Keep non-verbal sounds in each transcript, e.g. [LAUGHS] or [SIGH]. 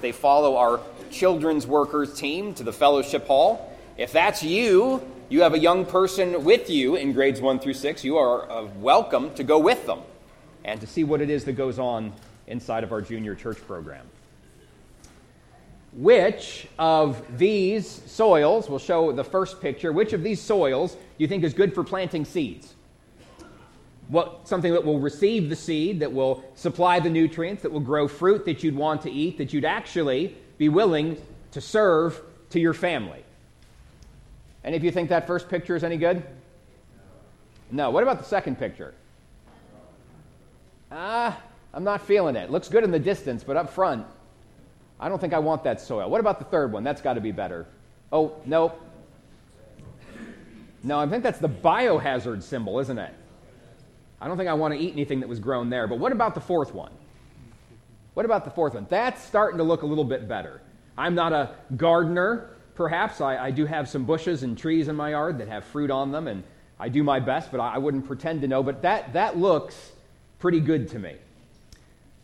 They follow our children's workers team to the fellowship hall. If that's you, you have a young person with you in grades 1 through 6, you are uh, welcome to go with them and to see what it is that goes on inside of our junior church program. Which of these soils, we'll show the first picture, which of these soils do you think is good for planting seeds? What, something that will receive the seed, that will supply the nutrients, that will grow fruit that you'd want to eat, that you'd actually be willing to serve to your family. Any of you think that first picture is any good? No. What about the second picture? Ah, I'm not feeling it. Looks good in the distance, but up front, I don't think I want that soil. What about the third one? That's got to be better. Oh, no. No, I think that's the biohazard symbol, isn't it? I don't think I want to eat anything that was grown there. But what about the fourth one? What about the fourth one? That's starting to look a little bit better. I'm not a gardener, perhaps. I, I do have some bushes and trees in my yard that have fruit on them, and I do my best, but I, I wouldn't pretend to know. But that, that looks pretty good to me.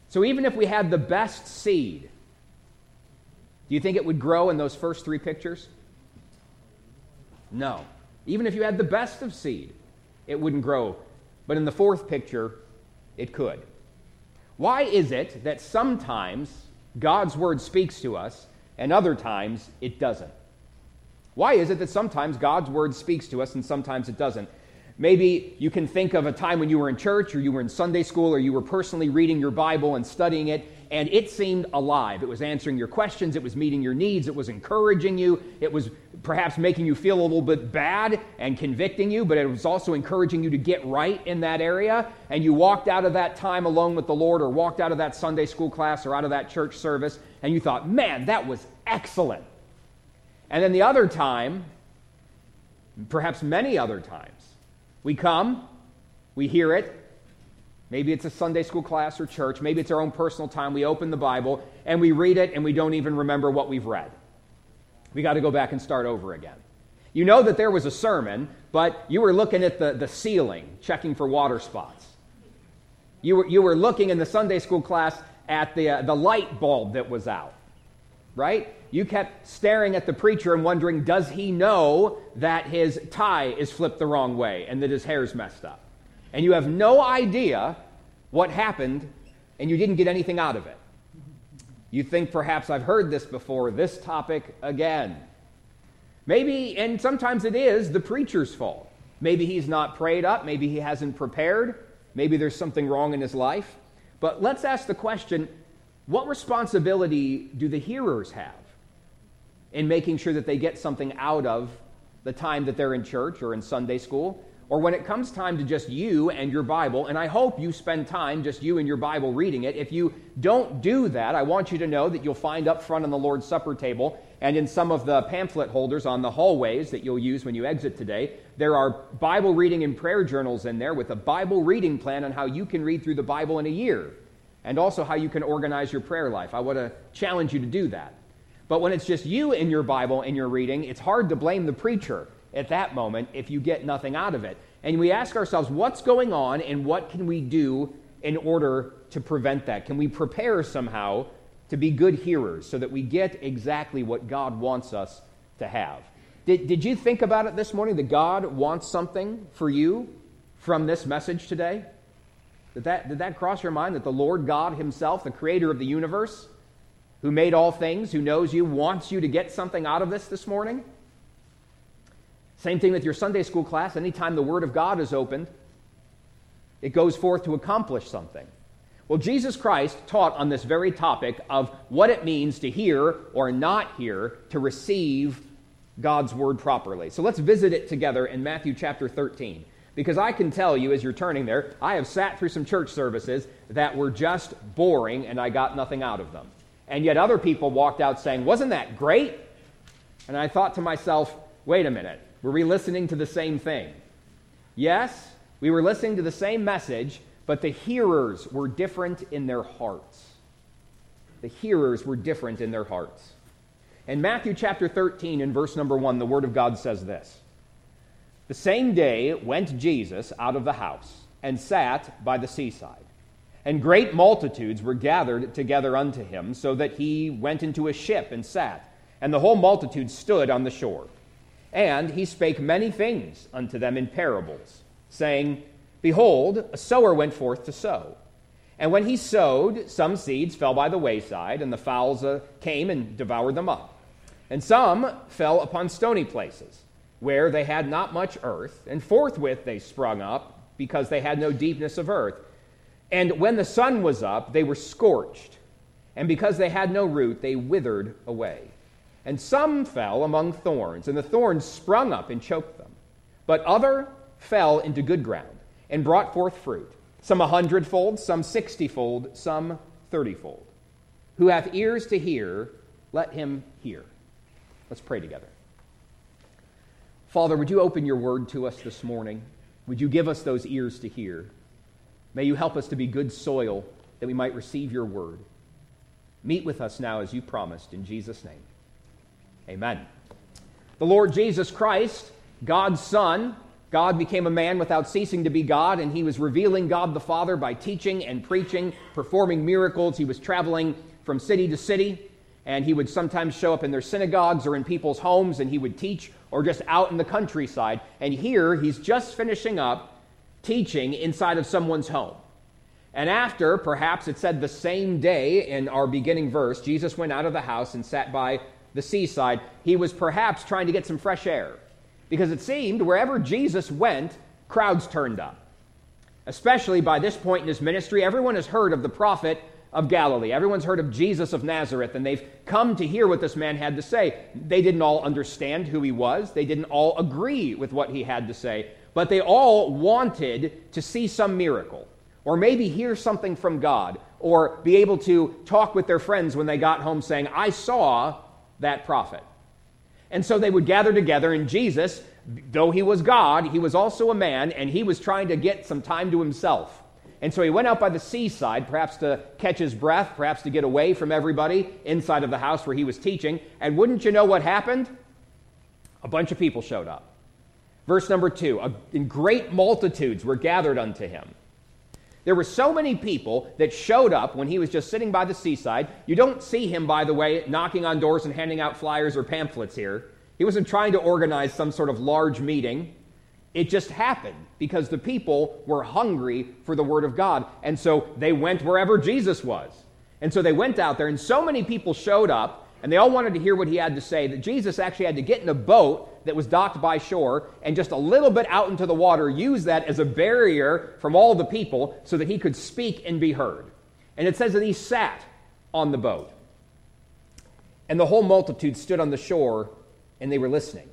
So even if we had the best seed, do you think it would grow in those first three pictures? No. Even if you had the best of seed, it wouldn't grow. But in the fourth picture, it could. Why is it that sometimes God's word speaks to us and other times it doesn't? Why is it that sometimes God's word speaks to us and sometimes it doesn't? Maybe you can think of a time when you were in church or you were in Sunday school or you were personally reading your Bible and studying it, and it seemed alive. It was answering your questions, it was meeting your needs, it was encouraging you, it was perhaps making you feel a little bit bad and convicting you, but it was also encouraging you to get right in that area. And you walked out of that time alone with the Lord or walked out of that Sunday school class or out of that church service, and you thought, man, that was excellent. And then the other time, perhaps many other times, we come, we hear it. Maybe it's a Sunday school class or church. Maybe it's our own personal time. We open the Bible and we read it and we don't even remember what we've read. We got to go back and start over again. You know that there was a sermon, but you were looking at the, the ceiling, checking for water spots. You were, you were looking in the Sunday school class at the, uh, the light bulb that was out, right? You kept staring at the preacher and wondering, does he know that his tie is flipped the wrong way and that his hair's messed up? And you have no idea what happened and you didn't get anything out of it. You think perhaps I've heard this before, this topic again. Maybe, and sometimes it is the preacher's fault. Maybe he's not prayed up, maybe he hasn't prepared, maybe there's something wrong in his life. But let's ask the question what responsibility do the hearers have? in making sure that they get something out of the time that they're in church or in Sunday school, or when it comes time to just you and your Bible, and I hope you spend time just you and your Bible reading it. If you don't do that, I want you to know that you'll find up front on the Lord's Supper table and in some of the pamphlet holders on the hallways that you'll use when you exit today, there are Bible reading and prayer journals in there with a Bible reading plan on how you can read through the Bible in a year and also how you can organize your prayer life. I want to challenge you to do that. But when it's just you in your Bible and you're reading, it's hard to blame the preacher at that moment if you get nothing out of it. And we ask ourselves, what's going on and what can we do in order to prevent that? Can we prepare somehow to be good hearers so that we get exactly what God wants us to have? Did, did you think about it this morning that God wants something for you from this message today? Did that, did that cross your mind that the Lord God Himself, the creator of the universe, who made all things, who knows you, wants you to get something out of this this morning. Same thing with your Sunday school class. Anytime the Word of God is opened, it goes forth to accomplish something. Well, Jesus Christ taught on this very topic of what it means to hear or not hear, to receive God's Word properly. So let's visit it together in Matthew chapter 13. Because I can tell you as you're turning there, I have sat through some church services that were just boring and I got nothing out of them. And yet other people walked out saying, Wasn't that great? And I thought to myself, Wait a minute, were we listening to the same thing? Yes, we were listening to the same message, but the hearers were different in their hearts. The hearers were different in their hearts. In Matthew chapter 13, in verse number 1, the Word of God says this The same day went Jesus out of the house and sat by the seaside. And great multitudes were gathered together unto him, so that he went into a ship and sat, and the whole multitude stood on the shore. And he spake many things unto them in parables, saying, Behold, a sower went forth to sow. And when he sowed, some seeds fell by the wayside, and the fowls uh, came and devoured them up. And some fell upon stony places, where they had not much earth, and forthwith they sprung up, because they had no deepness of earth. And when the sun was up, they were scorched, and because they had no root, they withered away. And some fell among thorns, and the thorns sprung up and choked them. But other fell into good ground, and brought forth fruit, some a hundredfold, some sixtyfold, some thirtyfold. Who hath ears to hear, let him hear. Let's pray together. Father, would you open your word to us this morning? Would you give us those ears to hear? May you help us to be good soil that we might receive your word. Meet with us now as you promised, in Jesus' name. Amen. The Lord Jesus Christ, God's Son, God became a man without ceasing to be God, and he was revealing God the Father by teaching and preaching, performing miracles. He was traveling from city to city, and he would sometimes show up in their synagogues or in people's homes, and he would teach, or just out in the countryside. And here, he's just finishing up teaching inside of someone's home. And after, perhaps it said the same day in our beginning verse, Jesus went out of the house and sat by the seaside. He was perhaps trying to get some fresh air. Because it seemed wherever Jesus went, crowds turned up. Especially by this point in his ministry, everyone has heard of the prophet of Galilee. Everyone's heard of Jesus of Nazareth, and they've come to hear what this man had to say. They didn't all understand who he was, they didn't all agree with what he had to say, but they all wanted to see some miracle, or maybe hear something from God, or be able to talk with their friends when they got home saying, I saw that prophet. And so they would gather together, and Jesus, though he was God, he was also a man, and he was trying to get some time to himself. And so he went out by the seaside, perhaps to catch his breath, perhaps to get away from everybody inside of the house where he was teaching. And wouldn't you know what happened? A bunch of people showed up. Verse number two in great multitudes were gathered unto him. There were so many people that showed up when he was just sitting by the seaside. You don't see him, by the way, knocking on doors and handing out flyers or pamphlets here. He wasn't trying to organize some sort of large meeting. It just happened because the people were hungry for the Word of God. And so they went wherever Jesus was. And so they went out there, and so many people showed up, and they all wanted to hear what he had to say that Jesus actually had to get in a boat that was docked by shore and just a little bit out into the water, use that as a barrier from all the people so that he could speak and be heard. And it says that he sat on the boat. And the whole multitude stood on the shore and they were listening.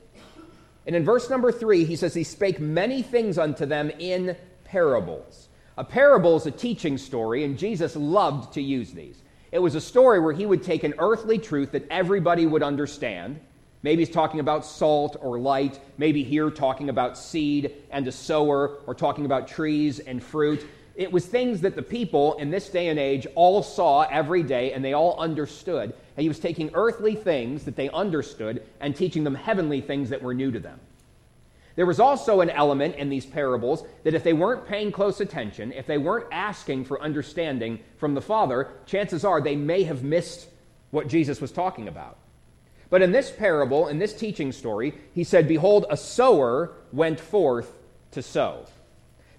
And in verse number three, he says, He spake many things unto them in parables. A parable is a teaching story, and Jesus loved to use these. It was a story where he would take an earthly truth that everybody would understand Maybe he's talking about salt or light. Maybe here talking about seed and a sower or talking about trees and fruit. It was things that the people in this day and age all saw every day and they all understood. And he was taking earthly things that they understood and teaching them heavenly things that were new to them. There was also an element in these parables that if they weren't paying close attention, if they weren't asking for understanding from the Father, chances are they may have missed what Jesus was talking about. But in this parable, in this teaching story, he said, Behold, a sower went forth to sow.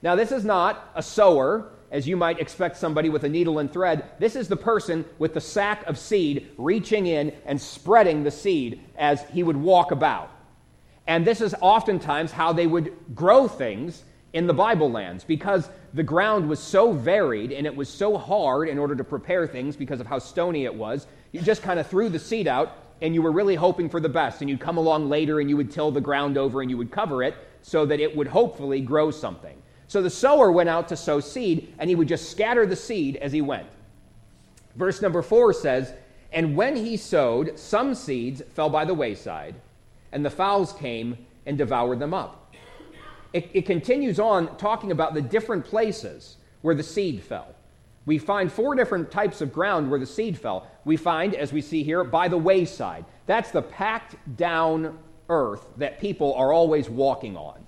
Now, this is not a sower, as you might expect somebody with a needle and thread. This is the person with the sack of seed reaching in and spreading the seed as he would walk about. And this is oftentimes how they would grow things in the Bible lands because the ground was so varied and it was so hard in order to prepare things because of how stony it was. You just kind of threw the seed out and you were really hoping for the best, and you'd come along later and you would till the ground over and you would cover it so that it would hopefully grow something. So the sower went out to sow seed, and he would just scatter the seed as he went. Verse number four says, And when he sowed, some seeds fell by the wayside, and the fowls came and devoured them up. It, it continues on talking about the different places where the seed fell. We find four different types of ground where the seed fell. We find, as we see here, by the wayside. That's the packed down earth that people are always walking on.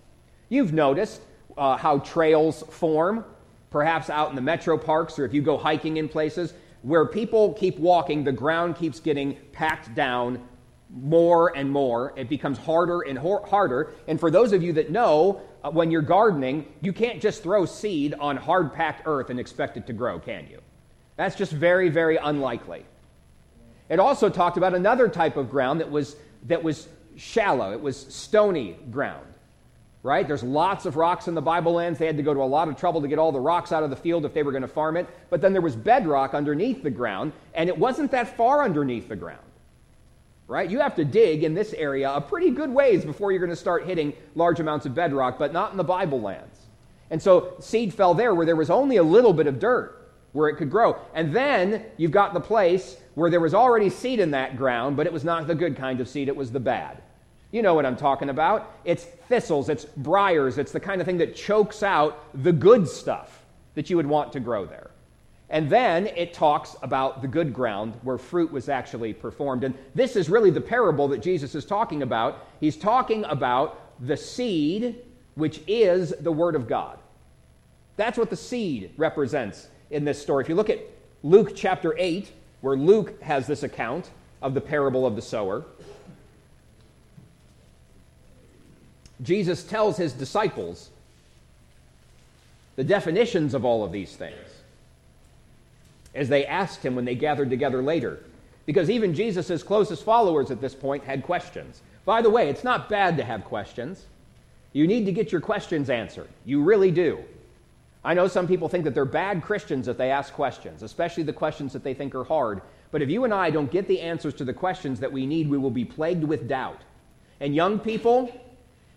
You've noticed uh, how trails form. perhaps out in the metro parks or if you go hiking in places where people keep walking, the ground keeps getting packed down more and more. It becomes harder and harder. And for those of you that know, Uh, when you're gardening, you can't just throw seed on hard packed earth and expect it to grow, can you? That's just very, very unlikely. It also talked about another type of ground that was, that was shallow, it was stony ground. Right? There's lots of rocks in the Bible lands. They had to go to a lot of trouble to get all the rocks out of the field if they were going to farm it. But then there was bedrock underneath the ground, and it wasn't that far underneath the ground right? You have to dig in this area a pretty good ways before you're going to start hitting large amounts of bedrock, but not in the Bible lands. And so seed fell there where there was only a little bit of dirt where it could grow. And then you've got the place where there was already seed in that ground, but it was not the good kind of seed, it was the bad. You know what I'm talking about. It's thistles, it's briars, it's the kind of thing that chokes out the good stuff that you would want to grow there. And then it talks about the good ground where fruit was actually performed. And this is really the parable that Jesus is talking about. He's talking about the seed, which is the Word of God. That's what the seed represents in this story. If you look at Luke chapter 8, where Luke has this account of the parable of the sower, Jesus tells his disciples the definitions of all of these things as they asked him when they gathered together later. Because even Jesus' closest followers at this point had questions. By the way, it's not bad to have questions. You need to get your questions answered. You really do. I know some people think that they're bad Christians if they ask questions, especially the questions that they think are hard. But if you and I don't get the answers to the questions that we need, we will be plagued with doubt. And young people,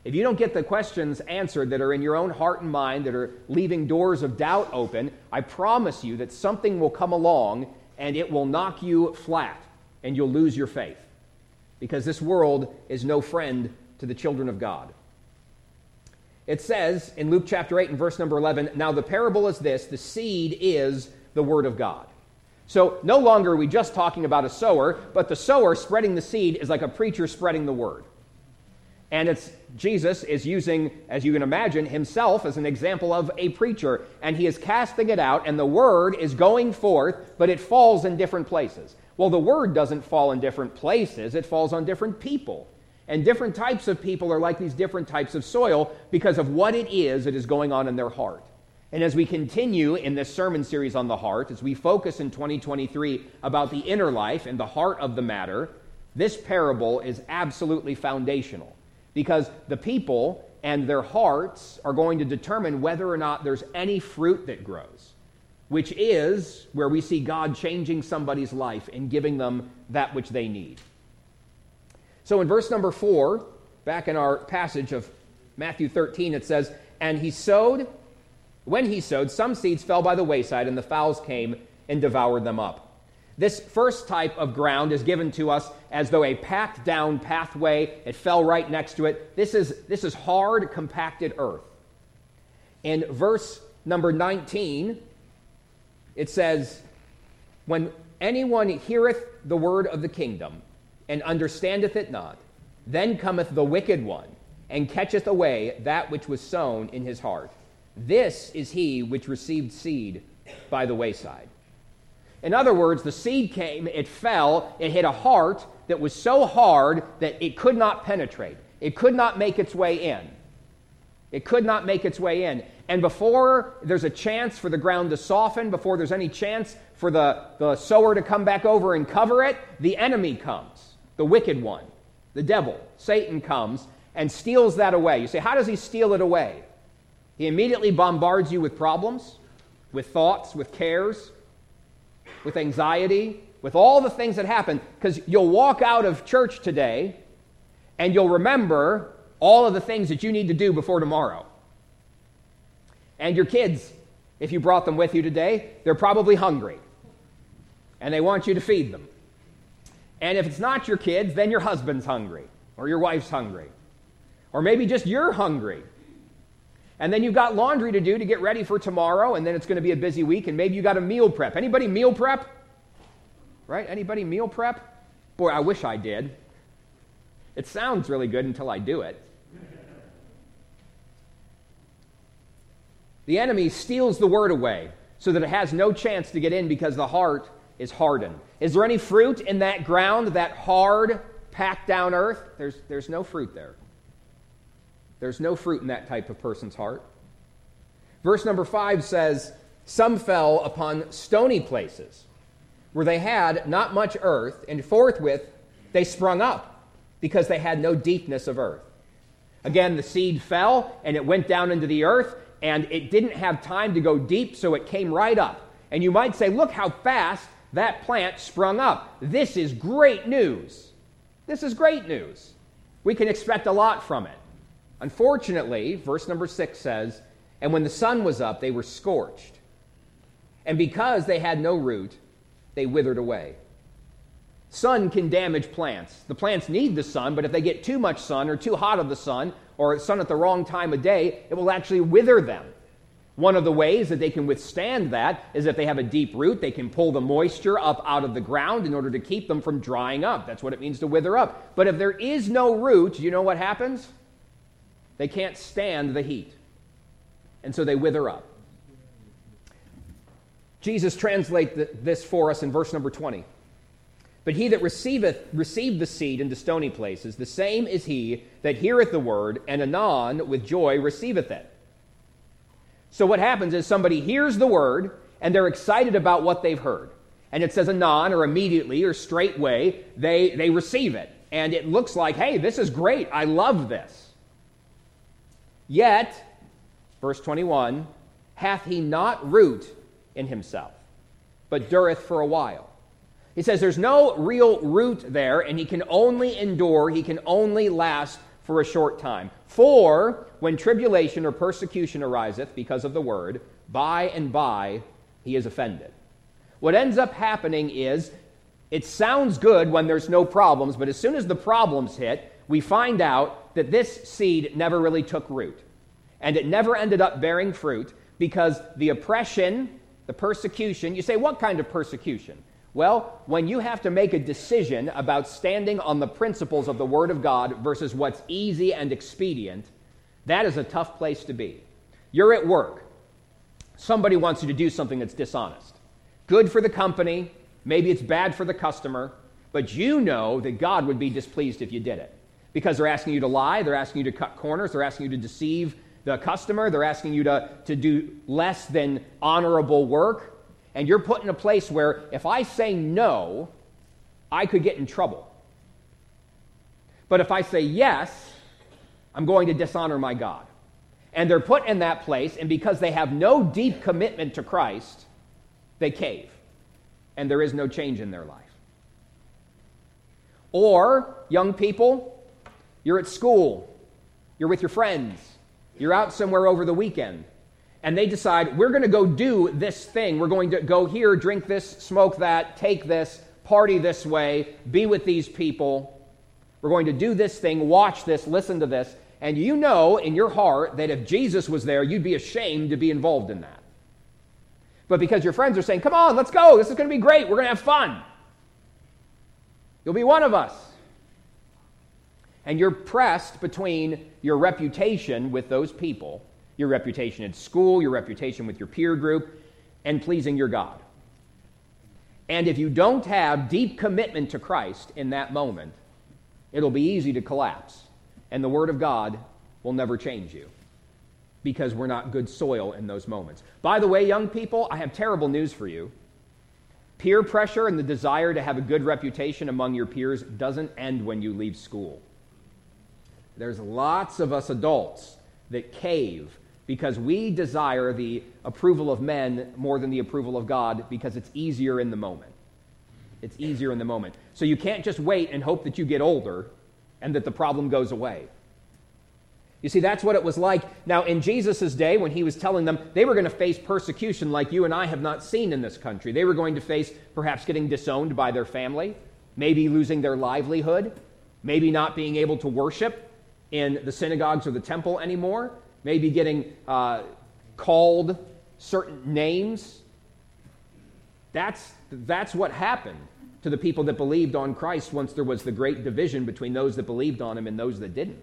if you don't get the questions answered that are in your own heart and mind, that are leaving doors of doubt open, I promise you that something will come along and it will knock you flat and you'll lose your faith. Because this world is no friend to the children of God. It says in Luke chapter 8 and verse number 11 Now the parable is this the seed is the word of God. So no longer are we just talking about a sower, but the sower spreading the seed is like a preacher spreading the word. And it's Jesus is using, as you can imagine, himself as an example of a preacher, and he is casting it out, and the word is going forth, but it falls in different places. Well, the word doesn't fall in different places, it falls on different people. And different types of people are like these different types of soil because of what it is that is going on in their heart. And as we continue in this sermon series on the heart, as we focus in 2023 about the inner life and the heart of the matter, this parable is absolutely foundational because the people and their hearts are going to determine whether or not there's any fruit that grows, which is where we see God changing somebody's life and giving them that which they need. So in verse number four, back in our passage of Matthew 13, it says, And he sowed, when he sowed, some seeds fell by the wayside, and the fowls came and devoured them up. This first type of ground is given to us as though a packed down pathway. It fell right next to it. This is, this is hard, compacted earth. In verse number 19, it says, When anyone heareth the word of the kingdom and understandeth it not, then cometh the wicked one and catcheth away that which was sown in his heart. This is he which received seed by the wayside. In other words, the seed came, it fell, it hit a heart that was so hard that it could not penetrate. It could not make its way in. It could not make its way in. And before there's a chance for the ground to soften, before there's any chance for the, the sower to come back over and cover it, the enemy comes, the wicked one, the devil, Satan comes and steals that away. You say, how does he steal it away? He immediately bombards you with problems, with thoughts, with cares with anxiety, with all the things that happen, because you'll walk out of church today and you'll remember all of the things that you need to do before tomorrow. And your kids, if you brought them with you today, they're probably hungry and they want you to feed them. And if it's not your kids, then your husband's hungry or your wife's hungry. Or maybe just you're hungry and then you've got laundry to do to get ready for tomorrow, and then it's going to be a busy week, and maybe you got a meal prep. Anybody meal prep? Right? Anybody meal prep? Boy, I wish I did. It sounds really good until I do it. The enemy steals the word away so that it has no chance to get in because the heart is hardened. Is there any fruit in that ground, that hard, packed down earth? There's, there's no fruit there. There's no fruit in that type of person's heart. Verse number five says, Some fell upon stony places where they had not much earth, and forthwith they sprung up because they had no deepness of earth. Again, the seed fell and it went down into the earth, and it didn't have time to go deep, so it came right up. And you might say, Look how fast that plant sprung up. This is great news. This is great news. We can expect a lot from it. Unfortunately, verse number six says, And when the sun was up, they were scorched. And because they had no root, they withered away. Sun can damage plants. The plants need the sun, but if they get too much sun or too hot of the sun or sun at the wrong time of day, it will actually wither them. One of the ways that they can withstand that is if they have a deep root, they can pull the moisture up out of the ground in order to keep them from drying up. That's what it means to wither up. But if there is no root, you know what happens? They can't stand the heat. And so they wither up. Jesus translates this for us in verse number 20. But he that receiveth received the seed into stony places, the same is he that heareth the word, and anon with joy receiveth it. So what happens is somebody hears the word and they're excited about what they've heard. And it says anon or immediately or straightway, they, they receive it. And it looks like, hey, this is great. I love this. Yet, verse 21, hath he not root in himself, but dureth for a while. He says there's no real root there, and he can only endure, he can only last for a short time. For when tribulation or persecution ariseth because of the word, by and by he is offended. What ends up happening is it sounds good when there's no problems, but as soon as the problems hit, we find out that this seed never really took root. And it never ended up bearing fruit because the oppression, the persecution, you say, what kind of persecution? Well, when you have to make a decision about standing on the principles of the Word of God versus what's easy and expedient, that is a tough place to be. You're at work. Somebody wants you to do something that's dishonest. Good for the company, maybe it's bad for the customer, but you know that God would be displeased if you did it. Because they're asking you to lie, they're asking you to cut corners, they're asking you to deceive the customer, they're asking you to, to do less than honorable work and you're put in a place where if I say no, I could get in trouble. But if I say yes, I'm going to dishonor my God. And they're put in that place, and because they have no deep commitment to Christ, they cave. And there is no change in their life. Or, young people, you're at school, you're with your friends, you're out somewhere over the weekend and they decide, we're going to go do this thing. We're going to go here, drink this, smoke that, take this, party this way, be with these people. We're going to do this thing, watch this, listen to this. And you know in your heart that if Jesus was there, you'd be ashamed to be involved in that. But because your friends are saying, come on, let's go, this is going to be great, we're going to have fun. You'll be one of us. And you're pressed between your reputation with those people your reputation at school, your reputation with your peer group, and pleasing your God. And if you don't have deep commitment to Christ in that moment, it'll be easy to collapse. And the Word of God will never change you because we're not good soil in those moments. By the way, young people, I have terrible news for you. Peer pressure and the desire to have a good reputation among your peers doesn't end when you leave school. There's lots of us adults that cave because we desire the approval of men more than the approval of God because it's easier in the moment. It's easier in the moment. So you can't just wait and hope that you get older and that the problem goes away. You see, that's what it was like. Now, in Jesus' day, when he was telling them they were going to face persecution like you and I have not seen in this country, they were going to face perhaps getting disowned by their family, maybe losing their livelihood, maybe not being able to worship in the synagogues or the temple anymore maybe getting uh, called certain names. That's, that's what happened to the people that believed on Christ once there was the great division between those that believed on him and those that didn't.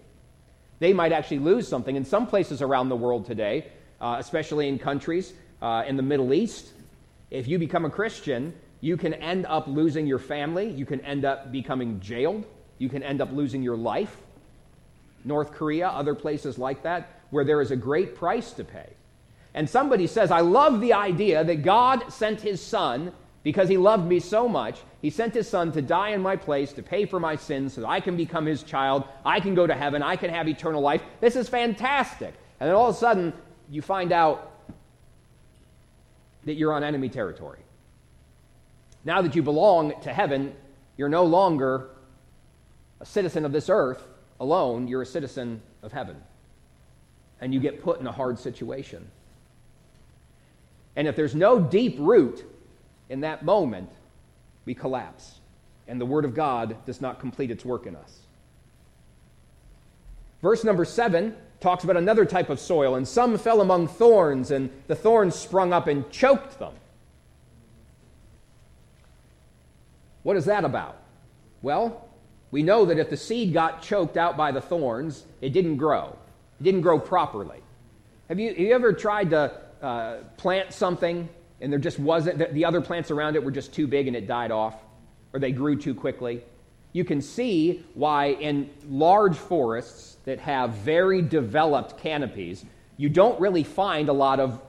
They might actually lose something. In some places around the world today, uh, especially in countries uh, in the Middle East. If you become a Christian, you can end up losing your family, you can end up becoming jailed, you can end up losing your life. North Korea, other places like that, where there is a great price to pay. And somebody says, I love the idea that God sent his son because he loved me so much. He sent his son to die in my place, to pay for my sins, so that I can become his child. I can go to heaven. I can have eternal life. This is fantastic. And then all of a sudden, you find out that you're on enemy territory. Now that you belong to heaven, you're no longer a citizen of this earth alone, you're a citizen of heaven. And you get put in a hard situation. And if there's no deep root in that moment, we collapse. And the Word of God does not complete its work in us. Verse number seven talks about another type of soil, and some fell among thorns, and the thorns sprung up and choked them. What is that about? Well, we know that if the seed got choked out by the thorns, it didn't grow. It didn't grow properly. Have you, have you ever tried to uh, plant something and there just wasn't, the, the other plants around it were just too big and it died off, or they grew too quickly? You can see why in large forests that have very developed canopies, you don't really find a lot of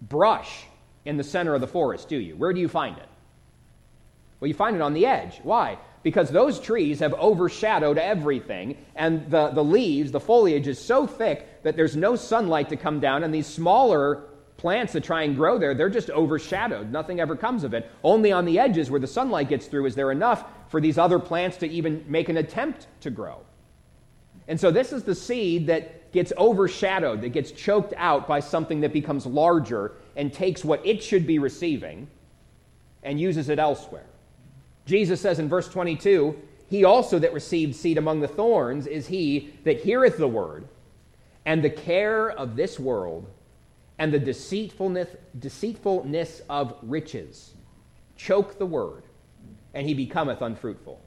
brush in the center of the forest, do you? Where do you find it? Well, you find it on the edge. Why? Because those trees have overshadowed everything, and the, the leaves, the foliage is so thick that there's no sunlight to come down, and these smaller plants that try and grow there, they're just overshadowed. Nothing ever comes of it. Only on the edges where the sunlight gets through is there enough for these other plants to even make an attempt to grow. And so this is the seed that gets overshadowed, that gets choked out by something that becomes larger and takes what it should be receiving and uses it elsewhere. Jesus says in verse 22 He also that received seed among the thorns is he that heareth the word, and the care of this world and the deceitfulness, deceitfulness of riches choke the word, and he becometh unfruitful.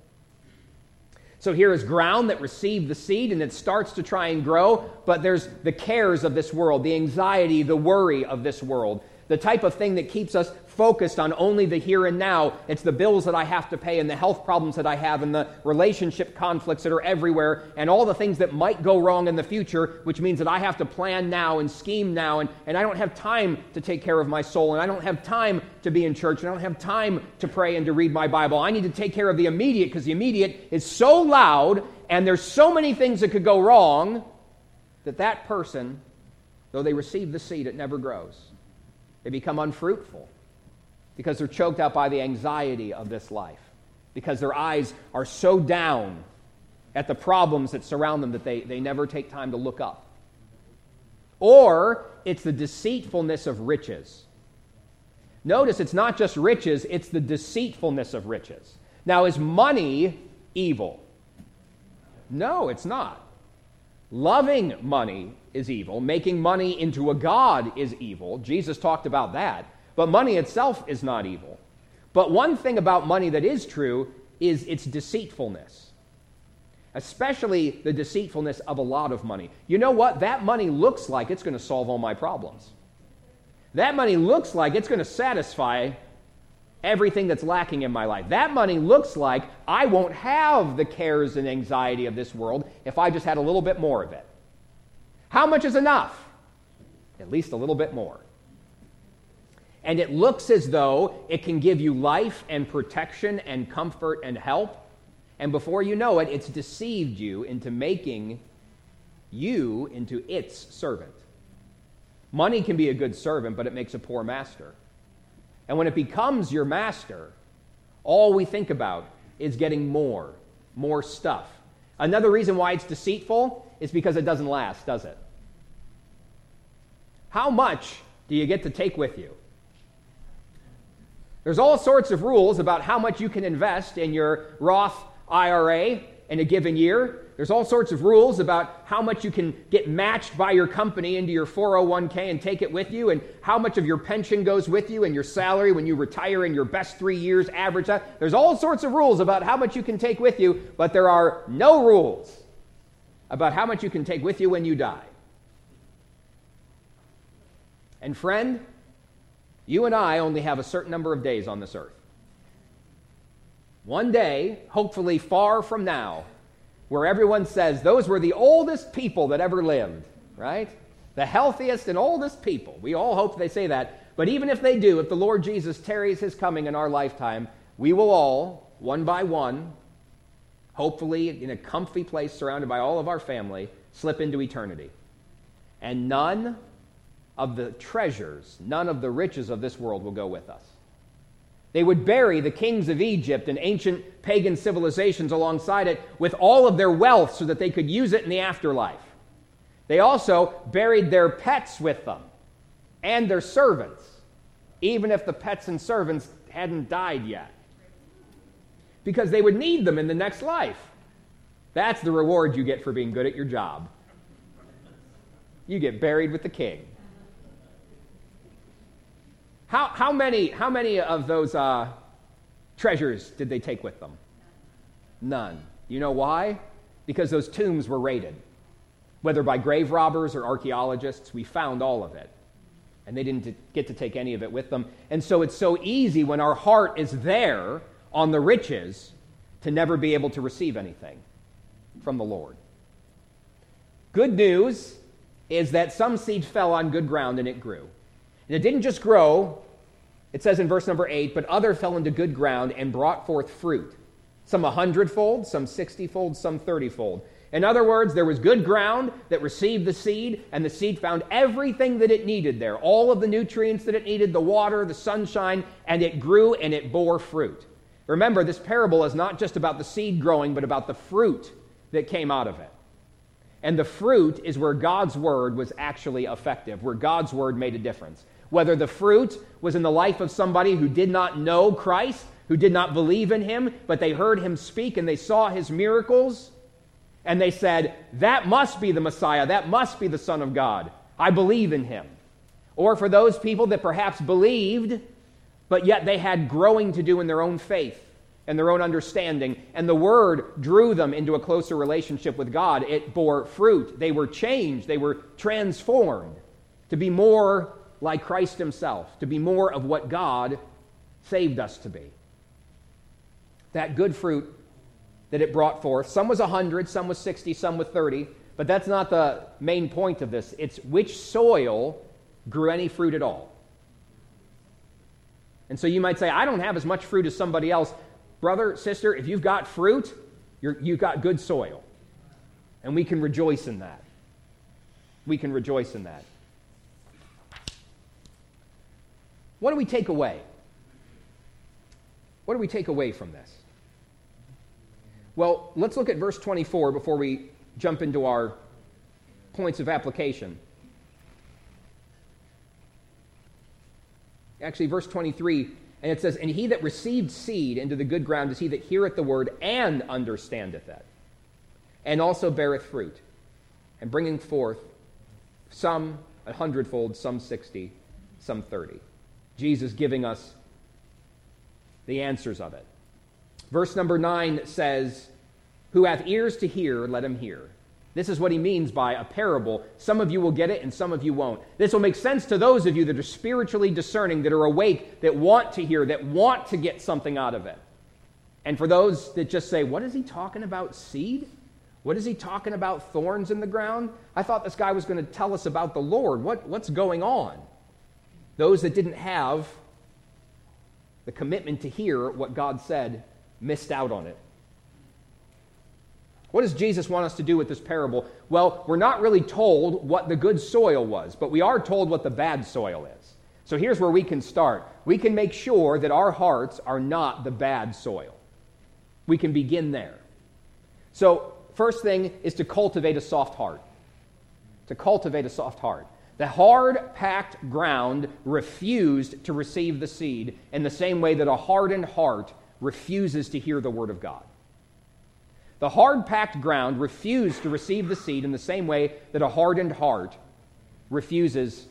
So here is ground that received the seed and it starts to try and grow, but there's the cares of this world, the anxiety, the worry of this world, the type of thing that keeps us focused on only the here and now. It's the bills that I have to pay and the health problems that I have and the relationship conflicts that are everywhere and all the things that might go wrong in the future, which means that I have to plan now and scheme now and, and I don't have time to take care of my soul and I don't have time to be in church and I don't have time to pray and to read my Bible. I need to take care of the immediate because the immediate is so loud and there's so many things that could go wrong that that person, though they receive the seed, it never grows. They become unfruitful because they're choked out by the anxiety of this life, because their eyes are so down at the problems that surround them that they, they never take time to look up. Or it's the deceitfulness of riches. Notice it's not just riches, it's the deceitfulness of riches. Now, is money evil? No, it's not. Loving money is evil. Making money into a God is evil. Jesus talked about that. But money itself is not evil. But one thing about money that is true is its deceitfulness, especially the deceitfulness of a lot of money. You know what? That money looks like it's going to solve all my problems. That money looks like it's going to satisfy everything that's lacking in my life. That money looks like I won't have the cares and anxiety of this world if I just had a little bit more of it. How much is enough? At least a little bit more and it looks as though it can give you life and protection and comfort and help. And before you know it, it's deceived you into making you into its servant. Money can be a good servant, but it makes a poor master. And when it becomes your master, all we think about is getting more, more stuff. Another reason why it's deceitful is because it doesn't last, does it? How much do you get to take with you? There's all sorts of rules about how much you can invest in your Roth IRA in a given year. There's all sorts of rules about how much you can get matched by your company into your 401k and take it with you, and how much of your pension goes with you and your salary when you retire in your best three years average. There's all sorts of rules about how much you can take with you, but there are no rules about how much you can take with you when you die. And friend, you and I only have a certain number of days on this earth. One day, hopefully far from now, where everyone says those were the oldest people that ever lived, right? The healthiest and oldest people. We all hope they say that. But even if they do, if the Lord Jesus tarries his coming in our lifetime, we will all, one by one, hopefully in a comfy place surrounded by all of our family, slip into eternity. And none of the treasures, none of the riches of this world will go with us. They would bury the kings of Egypt and ancient pagan civilizations alongside it with all of their wealth so that they could use it in the afterlife. They also buried their pets with them and their servants, even if the pets and servants hadn't died yet, because they would need them in the next life. That's the reward you get for being good at your job. You get buried with the king. How, how, many, how many of those uh, treasures did they take with them? None. You know why? Because those tombs were raided. Whether by grave robbers or archaeologists, we found all of it. And they didn't get to take any of it with them. And so it's so easy when our heart is there on the riches to never be able to receive anything from the Lord. Good news is that some seed fell on good ground and it grew. And it didn't just grow, it says in verse number 8, but other fell into good ground and brought forth fruit. Some a hundredfold, some sixtyfold, some thirtyfold. In other words, there was good ground that received the seed, and the seed found everything that it needed there all of the nutrients that it needed, the water, the sunshine, and it grew and it bore fruit. Remember, this parable is not just about the seed growing, but about the fruit that came out of it. And the fruit is where God's word was actually effective, where God's word made a difference. Whether the fruit was in the life of somebody who did not know Christ, who did not believe in him, but they heard him speak and they saw his miracles, and they said, That must be the Messiah, that must be the Son of God. I believe in him. Or for those people that perhaps believed, but yet they had growing to do in their own faith and their own understanding, and the Word drew them into a closer relationship with God. It bore fruit. They were changed, they were transformed to be more like Christ Himself, to be more of what God saved us to be. That good fruit that it brought forth, some was 100, some was 60, some was 30, but that's not the main point of this. It's which soil grew any fruit at all. And so you might say, I don't have as much fruit as somebody else. Brother, sister, if you've got fruit, you have got good soil. And we can rejoice in that. We can rejoice in that. What do we take away? What do we take away from this? Well, let's look at verse 24 before we jump into our points of application. Actually, verse 23, and it says, And he that received seed into the good ground is he that heareth the word and understandeth it, and also beareth fruit, and bringing forth some a hundredfold, some sixty, some thirty. Jesus giving us the answers of it. Verse number 9 says, Who hath ears to hear, let him hear. This is what he means by a parable. Some of you will get it and some of you won't. This will make sense to those of you that are spiritually discerning, that are awake, that want to hear, that want to get something out of it. And for those that just say, What is he talking about? Seed? What is he talking about? Thorns in the ground? I thought this guy was going to tell us about the Lord. What, what's going on? Those that didn't have the commitment to hear what God said missed out on it. What does Jesus want us to do with this parable? Well, we're not really told what the good soil was, but we are told what the bad soil is. So here's where we can start. We can make sure that our hearts are not the bad soil. We can begin there. So, first thing is to cultivate a soft heart. To cultivate a soft heart. The hard packed ground refused to receive the seed in the same way that a hardened heart refuses to hear the word of God. The hard packed ground refused to receive the seed in the same way that a hardened heart refuses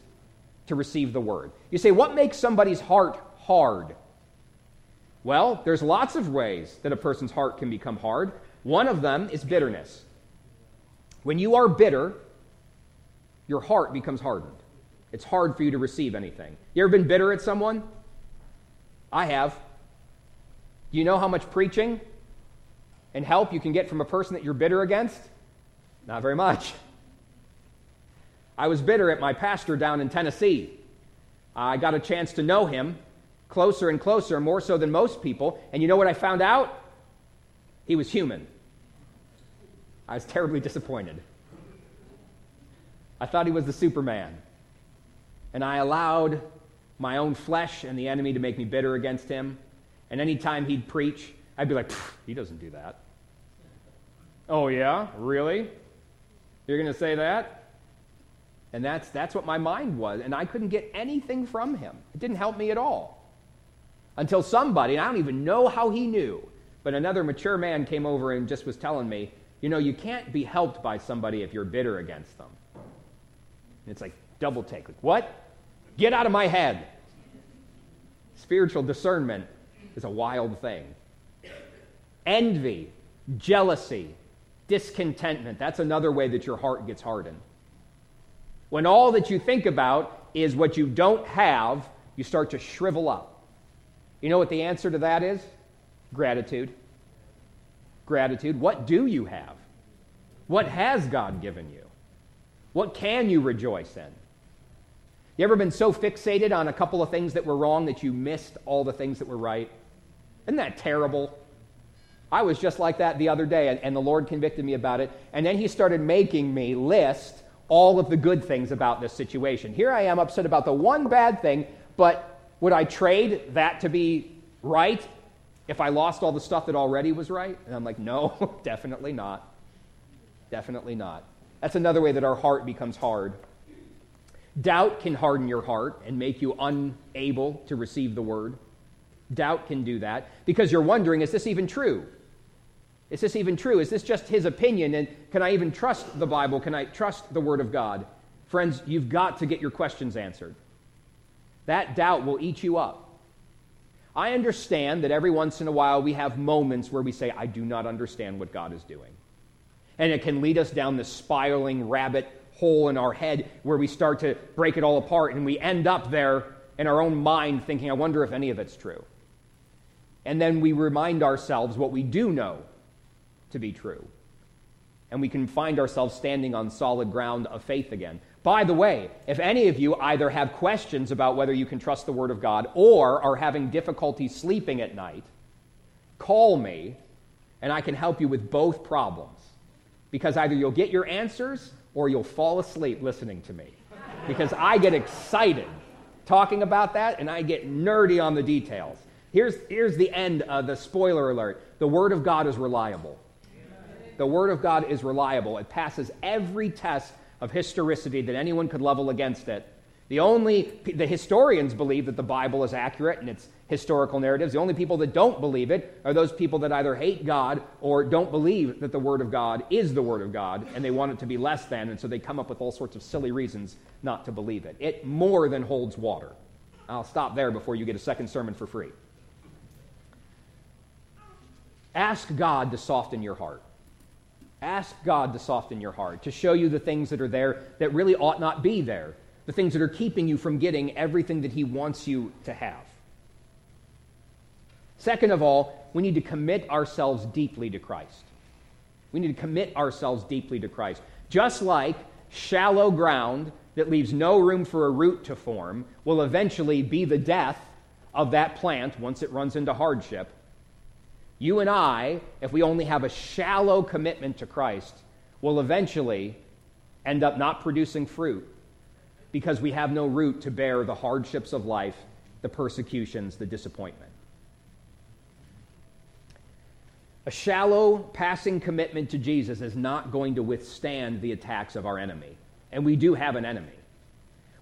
to receive the word. You say, what makes somebody's heart hard? Well, there's lots of ways that a person's heart can become hard. One of them is bitterness. When you are bitter, your heart becomes hardened. It's hard for you to receive anything. You ever been bitter at someone? I have. Do you know how much preaching and help you can get from a person that you're bitter against? Not very much. I was bitter at my pastor down in Tennessee. I got a chance to know him closer and closer, more so than most people. And you know what I found out? He was human. I was terribly disappointed. I thought he was the Superman. And I allowed my own flesh and the enemy to make me bitter against him. And anytime he'd preach, I'd be like, he doesn't do that. Oh, yeah? Really? You're going to say that? And that's, that's what my mind was. And I couldn't get anything from him. It didn't help me at all. Until somebody, I don't even know how he knew, but another mature man came over and just was telling me, you know, you can't be helped by somebody if you're bitter against them. And it's like double take. Like, what? Get out of my head. Spiritual discernment is a wild thing. Envy, jealousy, discontentment. That's another way that your heart gets hardened. When all that you think about is what you don't have, you start to shrivel up. You know what the answer to that is? Gratitude. Gratitude. What do you have? What has God given you? What can you rejoice in? You ever been so fixated on a couple of things that were wrong that you missed all the things that were right? Isn't that terrible? I was just like that the other day, and, and the Lord convicted me about it. And then He started making me list all of the good things about this situation. Here I am upset about the one bad thing, but would I trade that to be right if I lost all the stuff that already was right? And I'm like, no, [LAUGHS] definitely not. Definitely not. That's another way that our heart becomes hard. Doubt can harden your heart and make you unable to receive the word. Doubt can do that because you're wondering, is this even true? Is this even true? Is this just his opinion? And can I even trust the Bible? Can I trust the Word of God? Friends, you've got to get your questions answered. That doubt will eat you up. I understand that every once in a while we have moments where we say, I do not understand what God is doing. And it can lead us down this spiraling rabbit hole in our head where we start to break it all apart and we end up there in our own mind thinking, I wonder if any of it's true. And then we remind ourselves what we do know to be true. And we can find ourselves standing on solid ground of faith again. By the way, if any of you either have questions about whether you can trust the Word of God or are having difficulty sleeping at night, call me and I can help you with both problems. Because either you'll get your answers or you'll fall asleep listening to me. Because I get excited talking about that and I get nerdy on the details. Here's, here's the end of the spoiler alert the Word of God is reliable. The Word of God is reliable. It passes every test of historicity that anyone could level against it. The only the historians believe that the Bible is accurate and its historical narratives. The only people that don't believe it are those people that either hate God or don't believe that the Word of God is the Word of God and they want it to be less than, and so they come up with all sorts of silly reasons not to believe it. It more than holds water. I'll stop there before you get a second sermon for free. Ask God to soften your heart. Ask God to soften your heart, to show you the things that are there that really ought not be there, the things that are keeping you from getting everything that He wants you to have. Second of all, we need to commit ourselves deeply to Christ. We need to commit ourselves deeply to Christ. Just like shallow ground that leaves no room for a root to form will eventually be the death of that plant once it runs into hardship, you and I, if we only have a shallow commitment to Christ, will eventually end up not producing fruit because we have no root to bear the hardships of life, the persecutions, the disappointment. A shallow, passing commitment to Jesus is not going to withstand the attacks of our enemy. And we do have an enemy.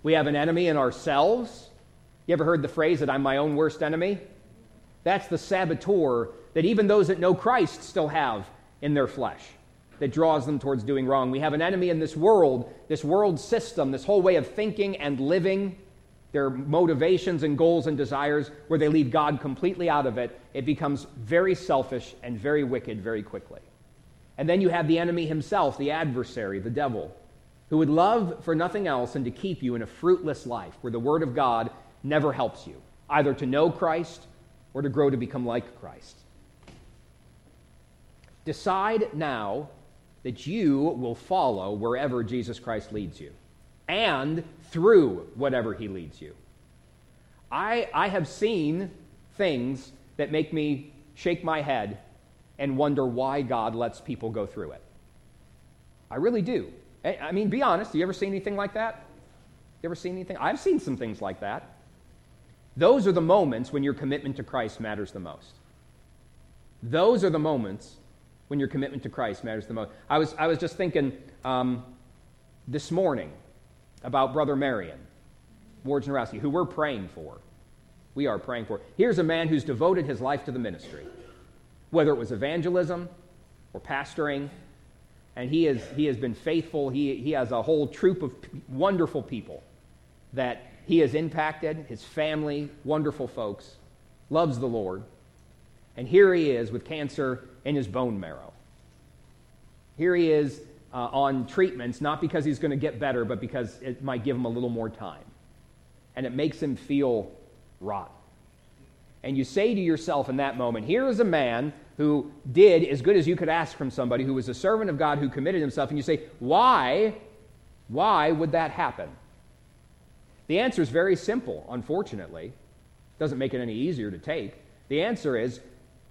We have an enemy in ourselves. You ever heard the phrase that I'm my own worst enemy? That's the saboteur that even those that know Christ still have in their flesh that draws them towards doing wrong. We have an enemy in this world, this world system, this whole way of thinking and living, their motivations and goals and desires, where they leave God completely out of it. It becomes very selfish and very wicked very quickly. And then you have the enemy himself, the adversary, the devil, who would love for nothing else than to keep you in a fruitless life where the Word of God never helps you, either to know Christ or to grow to become like Christ. Decide now that you will follow wherever Jesus Christ leads you and through whatever he leads you. I, I have seen things that make me shake my head and wonder why God lets people go through it. I really do. I mean, be honest. You ever seen anything like that? You ever seen anything? I've seen some things like that. Those are the moments when your commitment to Christ matters the most. Those are the moments when your commitment to Christ matters the most. I was, I was just thinking um, this morning about Brother Marion, Ward Narowski, who we're praying for. We are praying for. Here's a man who's devoted his life to the ministry, whether it was evangelism or pastoring, and he, is, he has been faithful. He, he has a whole troop of wonderful people that he has impacted, his family, wonderful folks, loves the Lord. And here he is with cancer in his bone marrow. Here he is uh, on treatments, not because he's going to get better, but because it might give him a little more time. And it makes him feel rotten. And you say to yourself in that moment, here is a man who did as good as you could ask from somebody who was a servant of God who committed himself. And you say, why? Why would that happen? The answer is very simple, unfortunately. Doesn't make it any easier to take. The answer is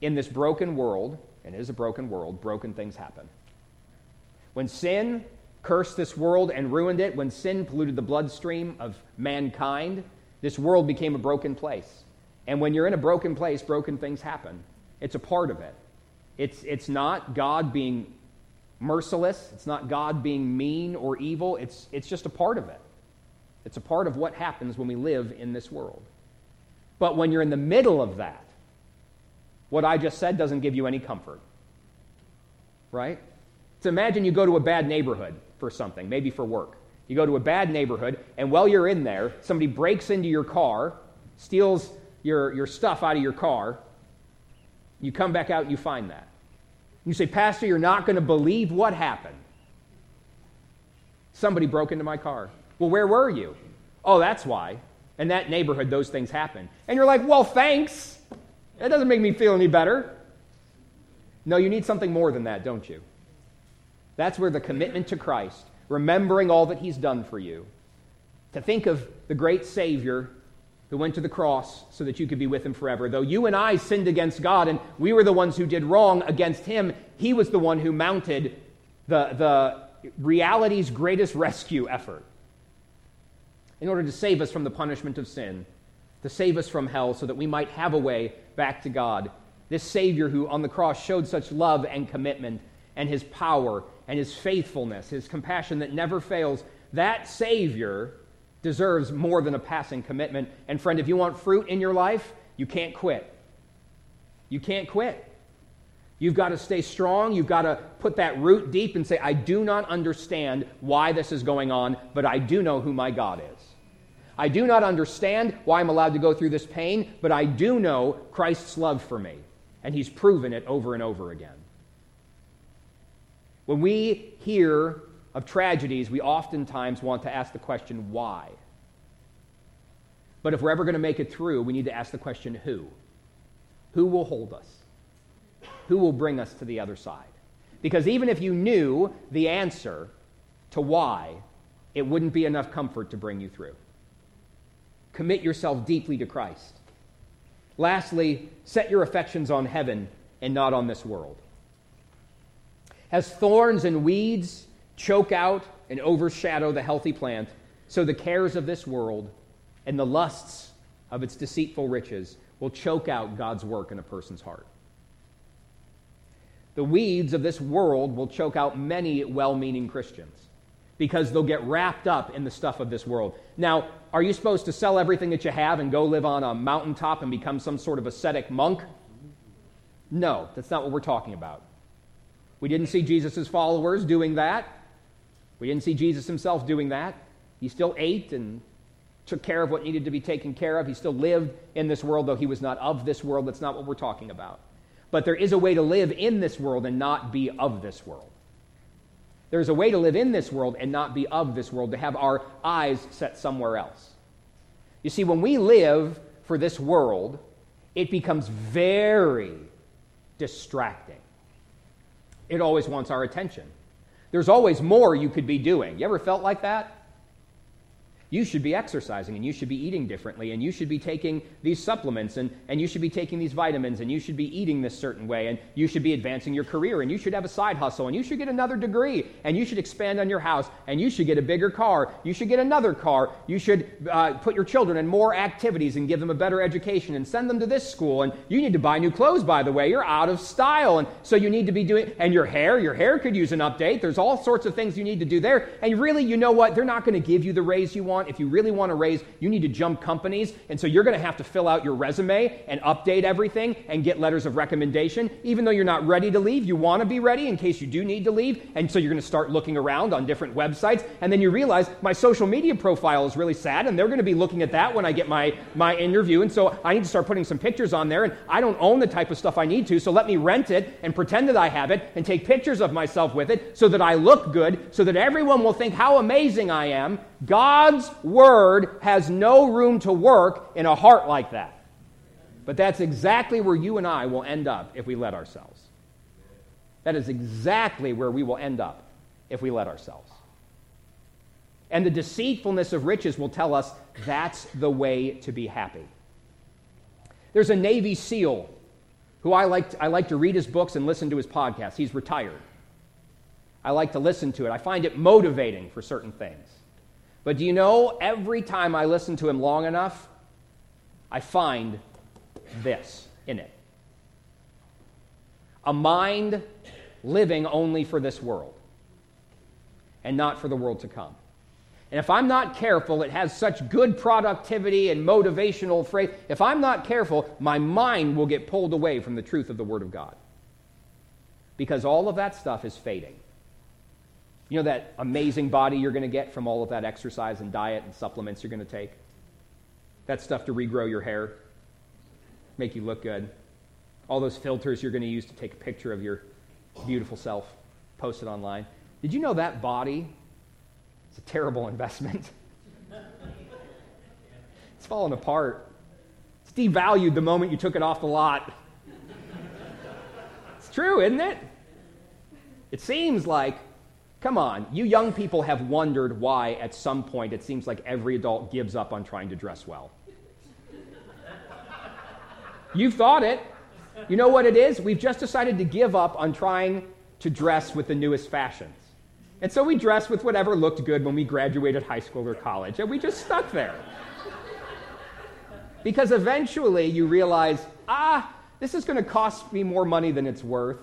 in this broken world, and it is a broken world, broken things happen. When sin cursed this world and ruined it, when sin polluted the bloodstream of mankind, this world became a broken place. And when you're in a broken place, broken things happen. It's a part of it. It's, it's not God being merciless, it's not God being mean or evil, it's, it's just a part of it. It's a part of what happens when we live in this world. But when you're in the middle of that, what I just said doesn't give you any comfort. Right? So imagine you go to a bad neighborhood for something, maybe for work. You go to a bad neighborhood, and while you're in there, somebody breaks into your car, steals your, your stuff out of your car. You come back out, you find that. You say, Pastor, you're not going to believe what happened. Somebody broke into my car. Well, where were you? Oh, that's why. In that neighborhood, those things happen. And you're like, well, thanks. That doesn't make me feel any better. No, you need something more than that, don't you? That's where the commitment to Christ, remembering all that He's done for you, to think of the great Savior who went to the cross so that you could be with Him forever. Though you and I sinned against God and we were the ones who did wrong against Him, He was the one who mounted the, the reality's greatest rescue effort in order to save us from the punishment of sin, to save us from hell, so that we might have a way back to God. This Savior who on the cross showed such love and commitment, and his power, and his faithfulness, his compassion that never fails, that Savior deserves more than a passing commitment. And friend, if you want fruit in your life, you can't quit. You can't quit. You've got to stay strong. You've got to put that root deep and say, I do not understand why this is going on, but I do know who my God is. I do not understand why I'm allowed to go through this pain, but I do know Christ's love for me, and He's proven it over and over again. When we hear of tragedies, we oftentimes want to ask the question, why? But if we're ever going to make it through, we need to ask the question, who? Who will hold us? Who will bring us to the other side? Because even if you knew the answer to why, it wouldn't be enough comfort to bring you through. Commit yourself deeply to Christ. Lastly, set your affections on heaven and not on this world. As thorns and weeds choke out and overshadow the healthy plant, so the cares of this world and the lusts of its deceitful riches will choke out God's work in a person's heart. The weeds of this world will choke out many well meaning Christians because they'll get wrapped up in the stuff of this world. Now, are you supposed to sell everything that you have and go live on a mountaintop and become some sort of ascetic monk? No, that's not what we're talking about. We didn't see Jesus' followers doing that. We didn't see Jesus himself doing that. He still ate and took care of what needed to be taken care of. He still lived in this world, though he was not of this world. That's not what we're talking about. But there is a way to live in this world and not be of this world. There's a way to live in this world and not be of this world, to have our eyes set somewhere else. You see, when we live for this world, it becomes very distracting. It always wants our attention. There's always more you could be doing. You ever felt like that? You should be exercising and you should be eating differently and you should be taking these supplements and, and you should be taking these vitamins and you should be eating this certain way and you should be advancing your career and you should have a side hustle and you should get another degree and you should expand on your house and you should get a bigger car. You should get another car. You should uh, put your children in more activities and give them a better education and send them to this school. And you need to buy new clothes, by the way. You're out of style. And so you need to be doing, and your hair, your hair could use an update. There's all sorts of things you need to do there. And really, you know what? They're not going to give you the raise you want want, if you really want to raise, you need to jump companies. And so you're going to have to fill out your resume and update everything and get letters of recommendation. Even though you're not ready to leave, you want to be ready in case you do need to leave. And so you're going to start looking around on different websites. And then you realize my social media profile is really sad, and they're going to be looking at that when I get my, my interview. And so I need to start putting some pictures on there. And I don't own the type of stuff I need to, so let me rent it and pretend that I have it and take pictures of myself with it so that I look good, so that everyone will think how amazing I am. God's word has no room to work in a heart like that. But that's exactly where you and I will end up if we let ourselves. That is exactly where we will end up if we let ourselves. And the deceitfulness of riches will tell us that's the way to be happy. There's a Navy SEAL who I like, to, I like to read his books and listen to his podcasts. He's retired. I like to listen to it. I find it motivating for certain things. But do you know, every time I listen to him long enough, I find this in it a mind living only for this world and not for the world to come. And if I'm not careful, it has such good productivity and motivational phrase. If I'm not careful, my mind will get pulled away from the truth of the Word of God. Because all of that stuff is fading. You know that amazing body you're going to get from all of that exercise and diet and supplements you're going to take? That stuff to regrow your hair, make you look good. All those filters you're going to use to take a picture of your beautiful self, post it online. Did you know that body is a terrible [LAUGHS] investment? it's falling apart. It's devalued the moment you took it off the lot. It's true, isn't it? It seems like Come on, you young people have wondered why at some point it seems like every adult gives up on trying to dress well. You've thought it. You know what it is? We've just decided to give up on trying to dress with the newest fashions. And so we dressed with whatever looked good when we graduated high school or college, and we just stuck there. because eventually you realize, ah, this is going to cost me more money than it's worth.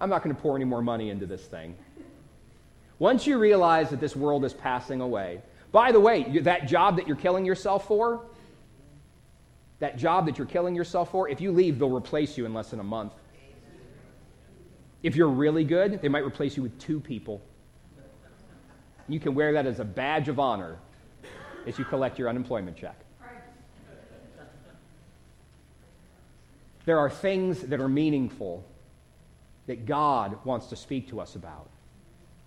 I'm not going to pour any more money into this thing. Once you realize that this world is passing away, by the way, that job that you're killing yourself for, that job that you're killing yourself for, if you leave, they'll replace you in less than a month. If you're really good, they might replace you with two people. You can wear that as a badge of honor as you collect your unemployment check. There are things that are meaningful that God wants to speak to us about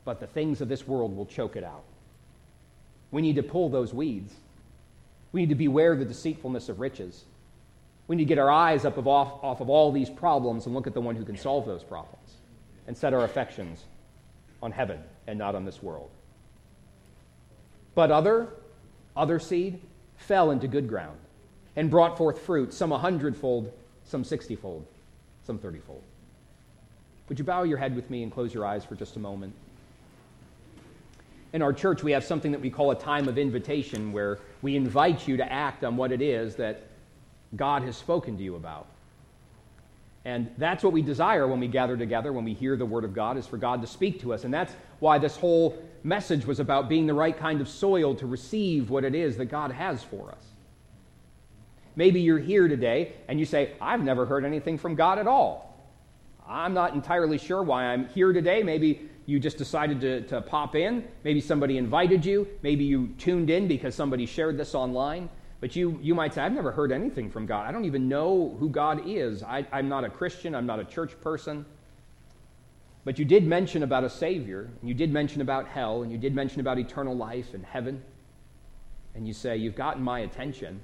but the things of this world will choke it out. We need to pull those weeds. We need to beware of the deceitfulness of riches. We need to get our eyes up of off, off of all these problems and look at the one who can solve those problems and set our affections on heaven and not on this world. But other, other seed fell into good ground and brought forth fruit, some a hundredfold, some sixtyfold, some thirtyfold. Would you bow your head with me and close your eyes for just a moment? In our church, we have something that we call a time of invitation where we invite you to act on what it is that God has spoken to you about. And that's what we desire when we gather together, when we hear the Word of God, is for God to speak to us. And that's why this whole message was about being the right kind of soil to receive what it is that God has for us. Maybe you're here today and you say, I've never heard anything from God at all. I'm not entirely sure why I'm here today. Maybe you just decided to, to pop in. Maybe somebody invited you. Maybe you tuned in because somebody shared this online. But you, you might say, I've never heard anything from God. I don't even know who God is. I, I'm not a Christian. I'm not a church person. But you did mention about a Savior, and you did mention about hell, and you did mention about eternal life and heaven. And you say, You've gotten my attention.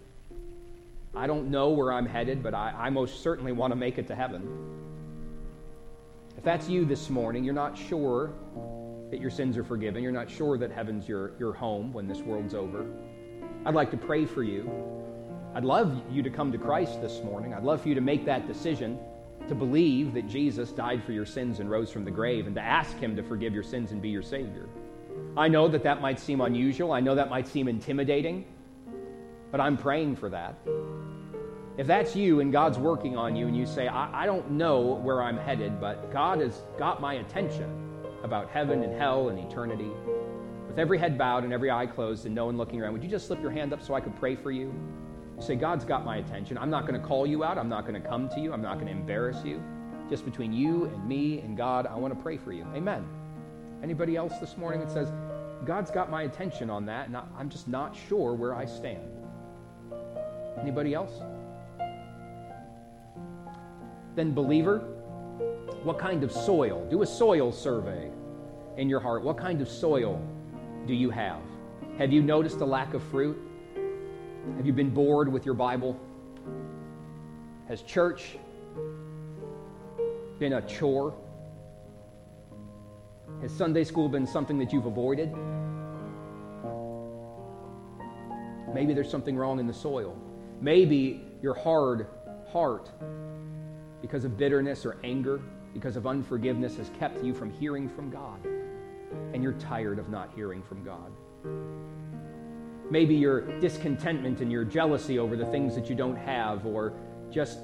I don't know where I'm headed, but I, I most certainly want to make it to heaven. If that's you this morning, you're not sure that your sins are forgiven, you're not sure that heaven's your, your home when this world's over, I'd like to pray for you. I'd love you to come to Christ this morning. I'd love for you to make that decision to believe that Jesus died for your sins and rose from the grave and to ask Him to forgive your sins and be your Savior. I know that that might seem unusual. I know that might seem intimidating, but I'm praying for that. If that's you and God's working on you and you say, I, I don't know where I'm headed, but God has got my attention about heaven and hell and eternity, with every head bowed and every eye closed and no one looking around, would you just slip your hand up so I could pray for you? You say, God's got my attention. I'm not going to call you out. I'm not going to come to you. I'm not going to embarrass you. Just between you and me and God, I want to pray for you. Amen. Anybody else this morning that says, God's got my attention on that, and I'm just not sure where I stand? Anybody else? Then, believer, what kind of soil? Do a soil survey in your heart. What kind of soil do you have? Have you noticed a lack of fruit? Have you been bored with your Bible? Has church been a chore? Has Sunday school been something that you've avoided? Maybe there's something wrong in the soil. Maybe your hard heart, because of bitterness or anger, because of unforgiveness, has kept you from hearing from God. And you're tired of not hearing from God. Maybe your discontentment and your jealousy over the things that you don't have, or just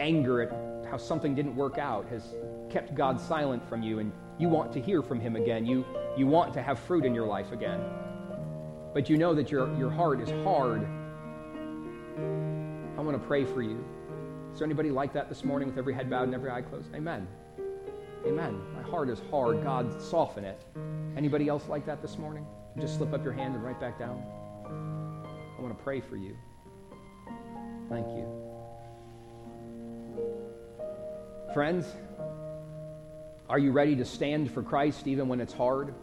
anger at how something didn't work out, has kept God silent from you, and you want to hear from Him again. You, you want to have fruit in your life again. But you know that your, your heart is hard. I want to pray for you. Is there anybody like that this morning with every head bowed and every eye closed? Amen. Amen. My heart is hard. God, soften it. Anybody else like that this morning? Just slip up your hand and right back down. I want to pray for you. Thank you. Friends, are you ready to stand for Christ even when it's hard?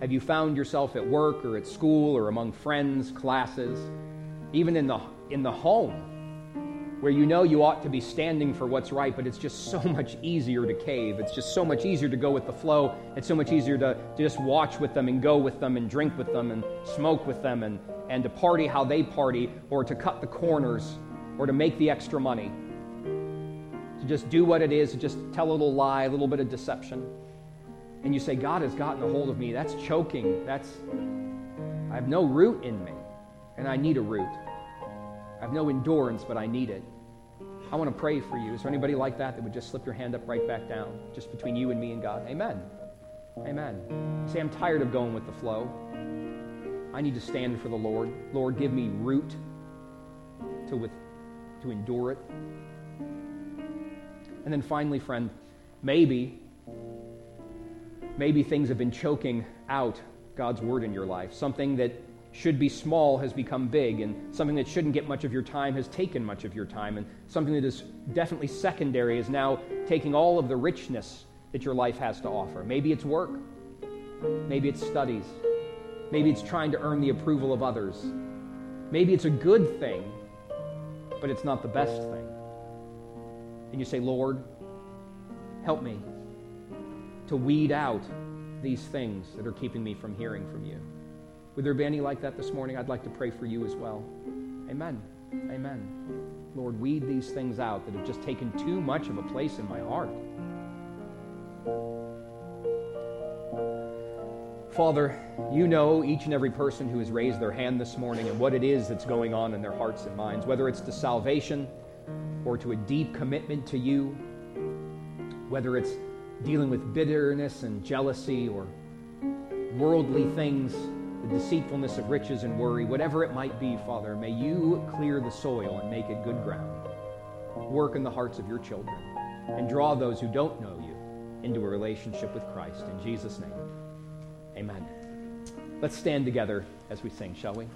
Have you found yourself at work or at school or among friends, classes, even in the, in the home? Where you know you ought to be standing for what's right, but it's just so [LAUGHS] much easier to cave. It's just so much easier to go with the flow. It's so much easier to, to just watch with them and go with them and drink with them and smoke with them and, and to party how they party or to cut the corners or to make the extra money. To just do what it is, to just tell a little lie, a little bit of deception. And you say, God has gotten a hold of me. That's choking. That's, I have no root in me, and I need a root. I have no endurance, but I need it. I want to pray for you. Is there anybody like that that would just slip your hand up right back down, just between you and me and God? Amen. Amen. Say, I'm tired of going with the flow. I need to stand for the Lord. Lord, give me root to, with, to endure it. And then finally, friend, maybe, maybe things have been choking out God's word in your life. Something that should be small has become big, and something that shouldn't get much of your time has taken much of your time, and something that is definitely secondary is now taking all of the richness that your life has to offer. Maybe it's work, maybe it's studies, maybe it's trying to earn the approval of others, maybe it's a good thing, but it's not the best thing. And you say, Lord, help me to weed out these things that are keeping me from hearing from you. Would there be any like that this morning? I'd like to pray for you as well. Amen. Amen. Lord, weed these things out that have just taken too much of a place in my heart. Father, you know each and every person who has raised their hand this morning and what it is that's going on in their hearts and minds, whether it's to salvation or to a deep commitment to you, whether it's dealing with bitterness and jealousy or worldly things the deceitfulness of riches and worry, whatever it might be, Father, may you clear the soil and make it good ground. Work in the hearts of your children and draw those who don't know you into a relationship with Christ. In Jesus' name, amen. Let's stand together as we sing, shall we?